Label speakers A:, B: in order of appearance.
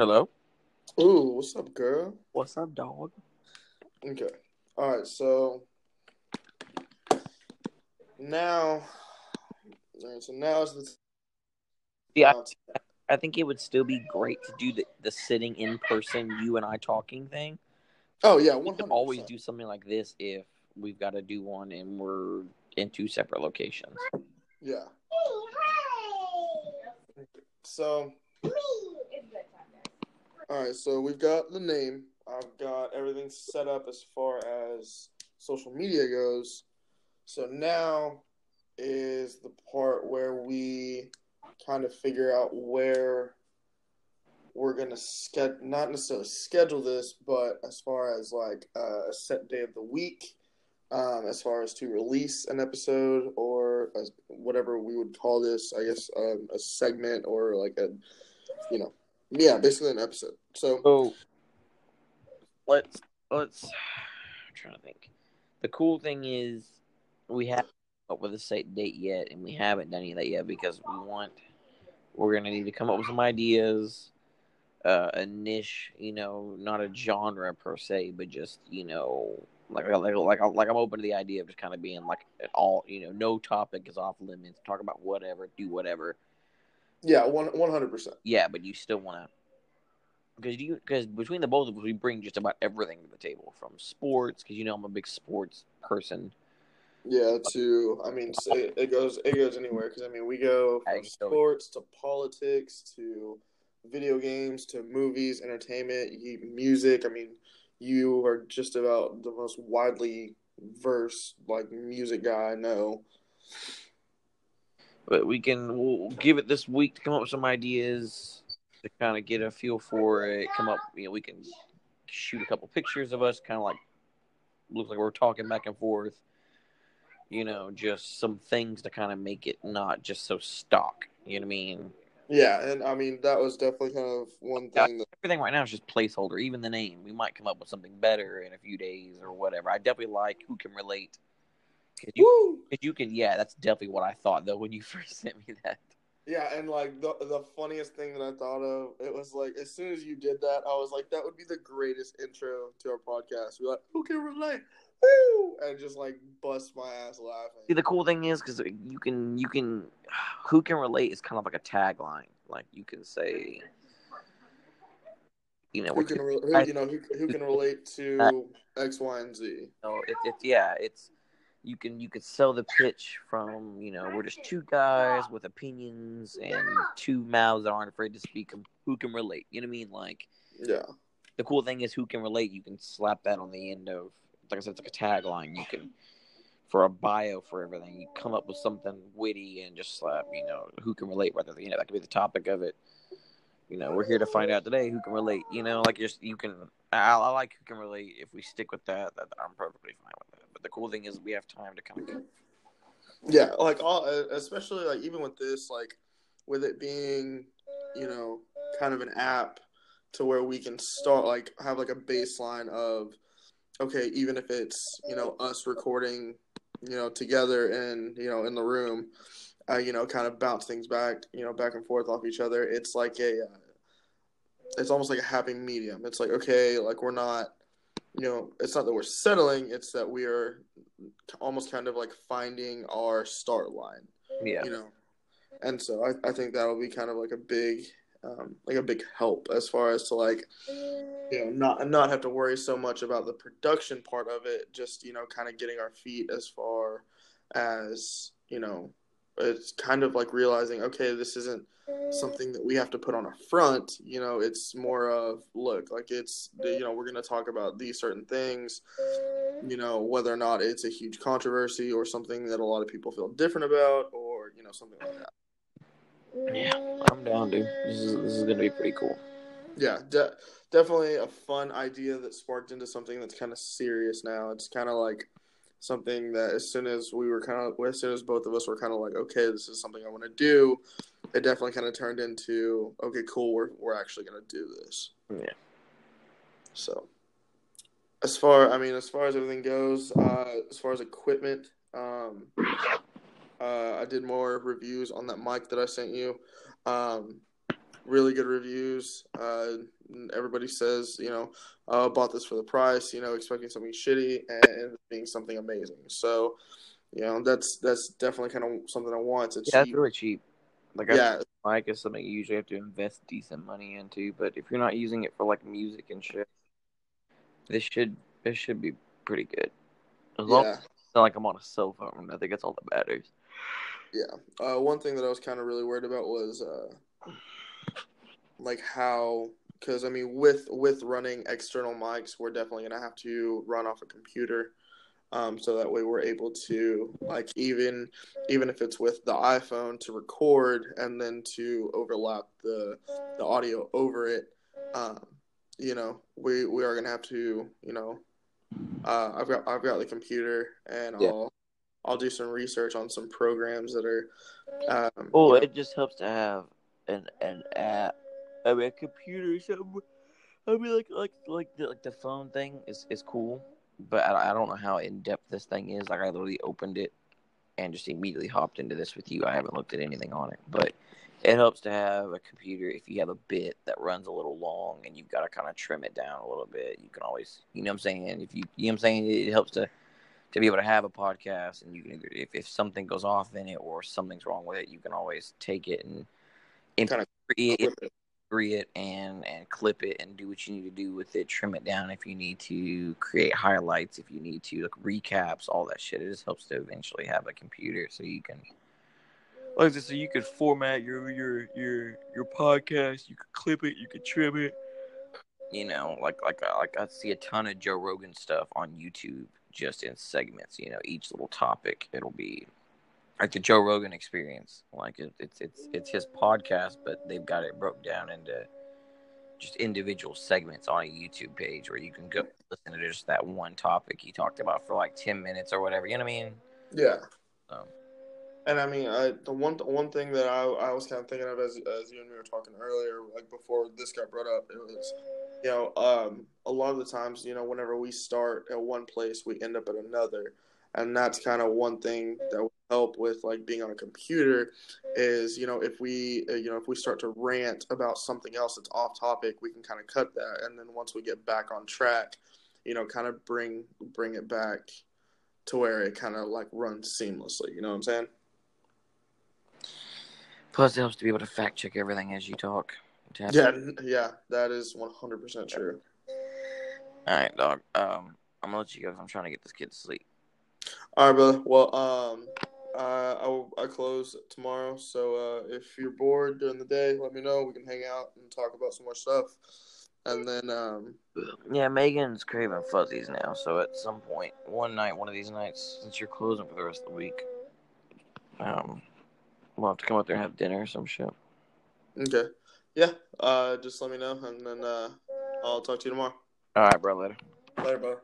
A: Hello.
B: Ooh, what's up, girl?
A: What's up, dog?
B: Okay. All right. So now, all right, so now is the
A: Yeah,
B: time.
A: I think it would still be great to do the, the sitting in person, you and I talking thing.
B: Oh yeah,
A: We
B: one
A: could always do something like this if we've got to do one and we're in two separate locations.
B: Yeah. Hey. So all right. So we've got the name. I've got everything set up as far as social media goes. So now is the part where we kind of figure out where we're gonna sched not necessarily schedule this, but as far as like uh, a set day of the week, um, as far as to release an episode or as whatever we would call this, I guess um, a segment or like a, you know, yeah, basically an episode. So
A: So let's let's. I'm trying to think. The cool thing is we haven't come up with a set date yet, and we haven't done any of that yet because we want. We're gonna need to come up with some ideas, uh, a niche, you know, not a genre per se, but just you know, like like like like I'm open to the idea of just kind of being like an all, you know, no topic is off limits. Talk about whatever, do whatever.
B: Yeah, one one hundred percent.
A: Yeah, but you still want to because you because between the both of us, we bring just about everything to the table from sports because you know I'm a big sports person.
B: Yeah, to I mean, it, it goes it goes anywhere because I mean we go from sports to politics to video games to movies, entertainment, music. I mean, you are just about the most widely versed like music guy I know.
A: But we can we'll give it this week to come up with some ideas to kind of get a feel for it. Come up, you know, we can shoot a couple pictures of us, kind of like looks like we're talking back and forth. You know, just some things to kind of make it not just so stock. You know what I mean?
B: Yeah, and I mean that was definitely kind of one thing that
A: Everything right now is just placeholder. Even the name, we might come up with something better in a few days or whatever. I definitely like who can relate. 'Cause you,
B: woo.
A: 'cause you could, yeah, that's definitely what I thought though when you first sent me that.
B: Yeah, and like the the funniest thing that I thought of, it was like as soon as you did that, I was like, that would be the greatest intro to our podcast. We're like, who can relate? Woo! And just like bust my ass laughing.
A: See, the cool thing is because you can, you can, who can relate is kind of like a tagline. Like you can say, you know,
B: Who can re- who, you know who, who can relate to uh, X, Y, and Z?
A: you know, it, yeah, it's you can you could sell the pitch from you know we're just two guys with opinions and two mouths that aren't afraid to speak who can relate. You know what I mean? Like
B: Yeah,
A: the cool thing is who can relate. You can slap that on the end of like I said, it's like a tagline. You can for a bio for everything. You come up with something witty and just slap. You know who can relate. Whether you know that could be the topic of it. You know we're here to find out today who can relate. You know like just you can. I, I like who can relate. If we stick with that, that I'm perfectly fine with that. Cool thing is we have time to kind of.
B: yeah. Like all, especially like even with this, like with it being, you know, kind of an app to where we can start like have like a baseline of okay, even if it's you know us recording, you know, together and you know in the room, uh, you know, kind of bounce things back, you know, back and forth off each other. It's like a, uh, it's almost like a happy medium. It's like okay, like we're not, you know, it's not that we're settling. It's that we are almost kind of like finding our start line
A: Yeah.
B: you know and so I, I think that'll be kind of like a big um, like a big help as far as to like you know not not have to worry so much about the production part of it just you know kind of getting our feet as far as you know it's kind of like realizing okay this isn't something that we have to put on a front you know it's more of look like it's you know we're going to talk about these certain things you know whether or not it's a huge controversy or something that a lot of people feel different about or you know something like that
A: Yeah, I'm down, dude. This is this is gonna be pretty cool.
B: yeah de- definitely a fun idea that sparked into something that's kind of serious now it's kind of like something that as soon as we were kind of as soon as both of us were kind of like okay this is something i want to do it definitely kind of turned into okay cool we're, we're actually going to do this
A: Yeah.
B: so as far i mean as far as everything goes uh as far as equipment um uh i did more reviews on that mic that i sent you um really good reviews. Uh, everybody says, you know, uh, bought this for the price, you know, expecting something shitty and being something amazing. So, you know, that's that's definitely kind of something I want. It's
A: Yeah,
B: cheap.
A: it's really cheap. Like
B: Yeah,
A: I like is something you usually have to invest decent money into, but if you're not using it for like music and shit, this should this should be pretty good. As long
B: yeah,
A: as it's not like I'm on a cell phone, I think that's all that matters.
B: yeah. Uh, one thing that I was kind of really worried about was uh, like how, because I mean, with with running external mics, we're definitely gonna have to run off a computer. Um, so that way we're able to like even even if it's with the iPhone to record and then to overlap the the audio over it. Um, you know, we we are gonna have to you know, uh, I've got I've got the computer and
A: Yeah.
B: I'll I'll do some research on some programs that are. Um, you know,
A: it just helps to have an an app. I mean, a computer. or something. I mean, like like like the, like the phone thing is is cool, but I, I don't know how in depth this thing is. Like I literally opened it and just immediately hopped into this with you. I haven't looked at anything on it, but it helps to have a computer if you have a bit that runs a little long and you've got to kind of trim it down a little bit. You can always, you know, what I'm saying. If you, you know, what I'm saying, it helps to to be able to have a podcast and you can if, if something goes off in it or something's wrong with it, you can always take it and
B: Kinda
A: create
B: it.
A: It and and clip it and do what you need to do with it. Trim it down if you need to. Create highlights if you need to. Like recaps, all that shit. It just helps to eventually have a computer so you can. Like said, so you could format your your your your podcast. You could clip it. You could trim it. You know, like like uh, like I see a ton of Joe Rogan stuff on YouTube, just in segments. You know, each little topic it'll be like the Joe Rogan experience. Like it, it's it's it's his podcast, but they've got it broke down into just individual segments on a YouTube page where you can go listen to just that one topic he talked about for like ten minutes or whatever. You know what I mean?
B: Yeah.
A: So
B: And I mean, I, the one one thing that I, I was kind of thinking of as as you and me were talking earlier, like before this got brought up, it was, you know, um, a lot of the times, you know, whenever we start at one place, we end up at another, and that's kind of one thing that help with like being on a computer, is you know if we uh, you know if we start to rant about something else that's off topic, we can kind of cut that, and then once we get back on track, you know, kind of bring bring it back to where it kind of like runs seamlessly. You know what I'm saying?
A: plus it helps to be able to fact check everything as you talk.
B: Yeah, yeah, that is one hundred percent true.
A: All right, dog. Um, I'm gonna let you go. I'm trying to get this kid to sleep.
B: All right, brother. Well, um, uh, I will, I close tomorrow, so uh, if you're bored during the day, let me know. We can hang out and talk about some more stuff, and then um,
A: Yeah, Megan's craving fuzzies now, so at some point, one night, one of these nights, since you're closing for the rest of the week, um, we'll have to come out there and have dinner or some shit.
B: okay, yeah, uh, just let me know, and then uh, I'll talk to you tomorrow.
A: All right, bro. Later.
B: Later, brother.